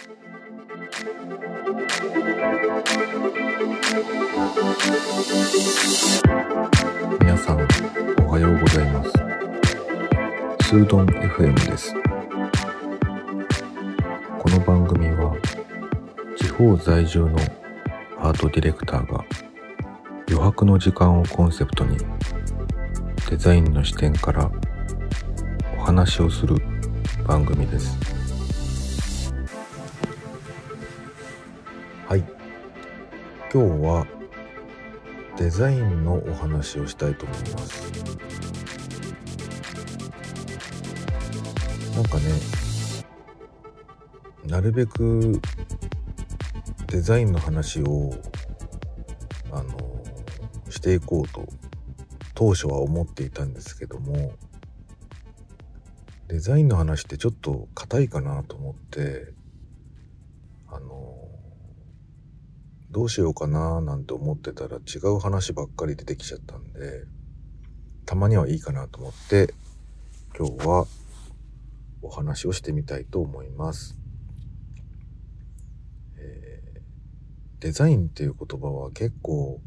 皆さんおはようございます。スードン FM です。この番組は地方在住のアートディレクターが余白の時間をコンセプトにデザインの視点からお話をする番組です。はい。今日はデザインのお話をしたいと思います。なんかねなるべくデザインの話をあのしていこうと当初は思っていたんですけどもデザインの話ってちょっと硬いかなと思ってあのどうしようかななんて思ってたら違う話ばっかり出てきちゃったんでたまにはいいかなと思って今日はお話をしてみたいと思います。えー、デザインっていう言葉は結構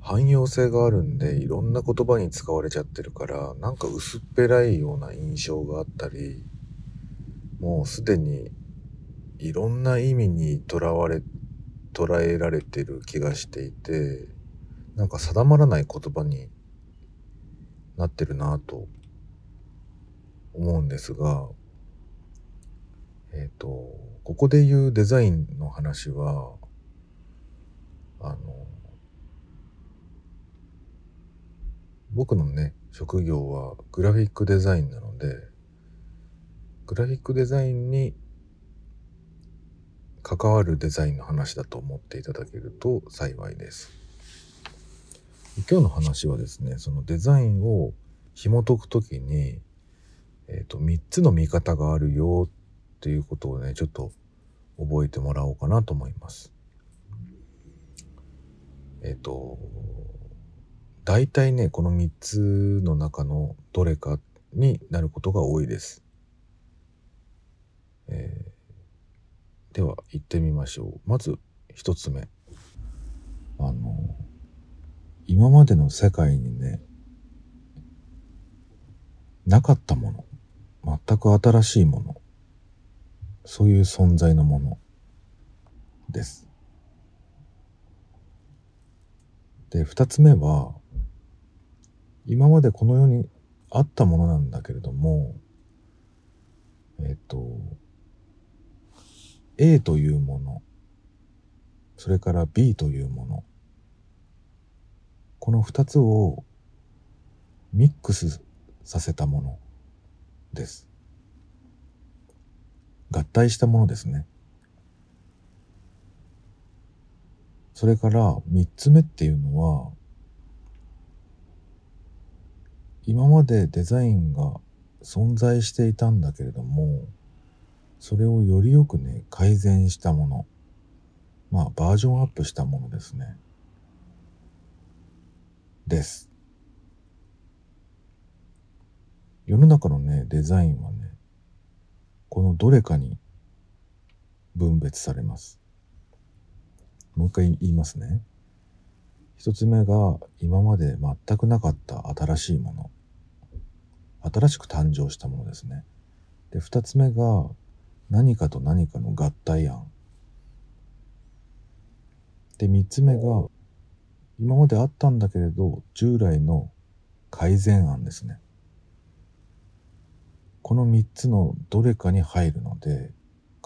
汎用性があるんでいろんな言葉に使われちゃってるからなんか薄っぺらいような印象があったりもうすでにいろんな意味にとらわれて捉えられてる気がしていてなんか定まらない言葉になってるなと思うんですがえっ、ー、とここで言うデザインの話はあの僕のね職業はグラフィックデザインなのでグラフィックデザインに関わるデザインの話だと思っていただけると幸いです。今日の話はですね、そのデザインを紐解くときに、えっ、ー、と、3つの見方があるよっていうことをね、ちょっと覚えてもらおうかなと思います。えっ、ー、と、大体ね、この3つの中のどれかになることが多いです。えーでは行ってみましょう。まず一つ目。あの今までの世界にねなかったもの。全く新しいもの。そういう存在のもの。です。で二つ目は今までこの世にあったものなんだけれどもえっ、と A というもの、それから B というもの、この二つをミックスさせたものです。合体したものですね。それから三つ目っていうのは、今までデザインが存在していたんだけれども、それをよりよくね、改善したもの。まあ、バージョンアップしたものですね。です。世の中のね、デザインはね、このどれかに分別されます。もう一回言いますね。一つ目が今まで全くなかった新しいもの。新しく誕生したものですね。で、二つ目が何かと何かの合体案。で、三つ目が、今まであったんだけれど、従来の改善案ですね。この三つのどれかに入るので、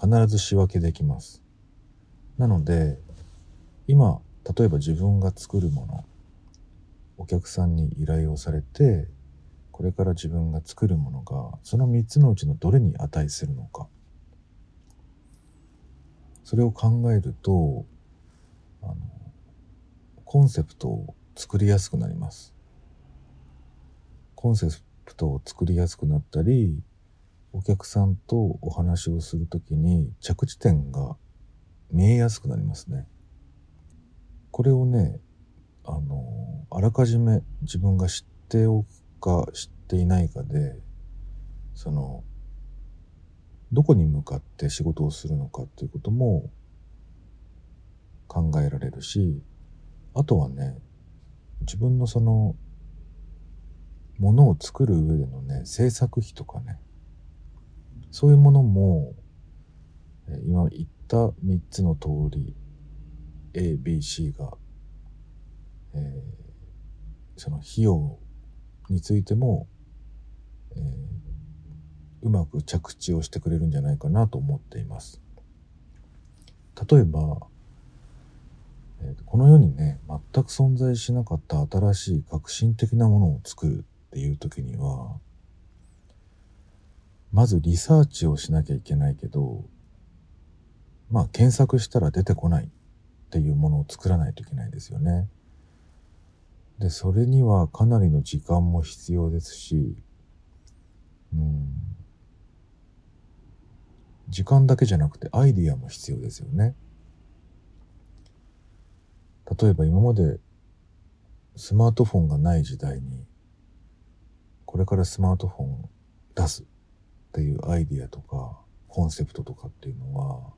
必ず仕分けできます。なので、今、例えば自分が作るもの、お客さんに依頼をされて、これから自分が作るものが、その三つのうちのどれに値するのか。それを考えるとあのコンセプトを作りやすくなります。コンセプトを作りやすくなったりお客さんとお話をするときに着地点が見えやすくなりますね。これをねあのあらかじめ自分が知っておくか知っていないかでそのどこに向かって仕事をするのかっていうことも考えられるしあとはね自分のそのものを作る上でのね制作費とかねそういうものも今言った3つの通り ABC が、えー、その費用についても、うまく着地をしてくれるんじゃないかなと思っています。例えば、えー、この世にね全く存在しなかった新しい革新的なものを作るっていう時にはまずリサーチをしなきゃいけないけどまあ検索したら出てこないっていうものを作らないといけないですよね。で、それにはかなりの時間も必要ですし、うん、時間だけじゃなくてアイディアも必要ですよね。例えば今までスマートフォンがない時代にこれからスマートフォンを出すっていうアイディアとかコンセプトとかっていうのは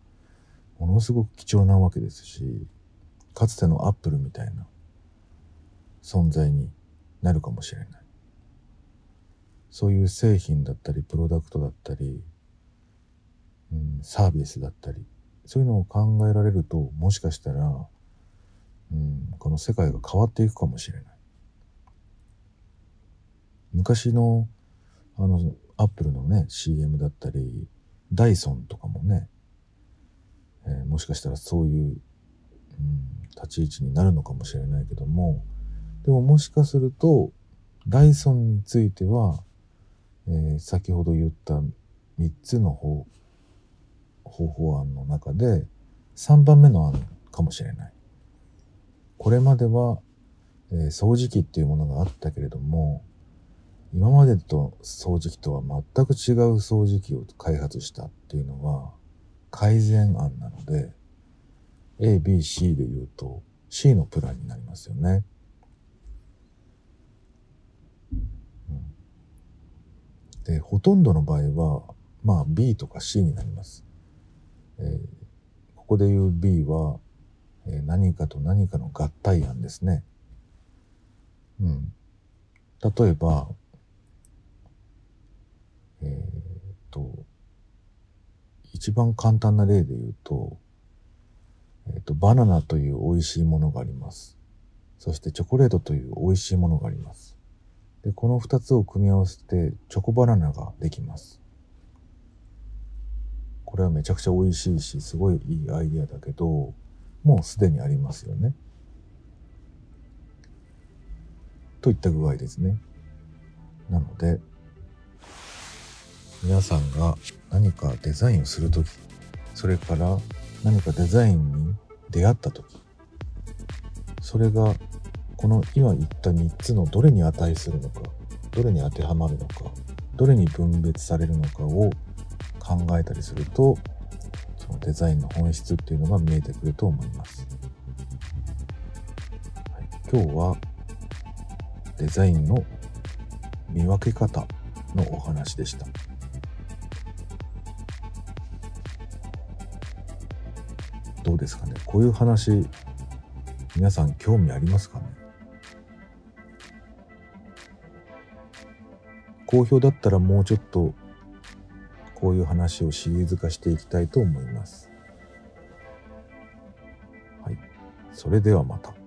ものすごく貴重なわけですしかつてのアップルみたいな存在になるかもしれないそういう製品だったりプロダクトだったり、うん、サービスだったりそういうのを考えられるともしかしたら、うん、この世界が変わっていくかもしれない。昔のあのアップルのね CM だったりダイソンとかもねえー、もしかしたらそういう、うん、立ち位置になるのかもしれないけどもでももしかするとダイソンについては、えー、先ほど言った3つの方方法案の中で3番目の案かもしれない。これまでは、えー、掃除機っていうものがあったけれども今までと掃除機とは全く違う掃除機を開発したっていうのは改善案なので A、B、C で言うと C のプランになりますよね。で、ほとんどの場合は、まあ B とか C になります。えー、ここで言う B は、えー、何かと何かの合体案ですね。うん。例えば、えー、っと、一番簡単な例で言うと、えっ、と、バナナという美味しいものがあります。そしてチョコレートという美味しいものがあります。で、この二つを組み合わせてチョコバナナができます。これはめちゃくちゃ美味しいし、すごいいいアイディアだけど、もうすでにありますよね。といった具合ですね。なので、皆さんが何かデザインをする時それから何かデザインに出会った時それがこの今言った3つのどれに値するのかどれに当てはまるのかどれに分別されるのかを考えたりするとそのデザインの本質っていうのが見えてくると思います、はい、今日はデザインの見分け方のお話でした。どうですかね？こういう話皆さん興味ありますかね？好評だったらもうちょっとこういう話をシリーズ化していきたいと思います。はい。それではまた。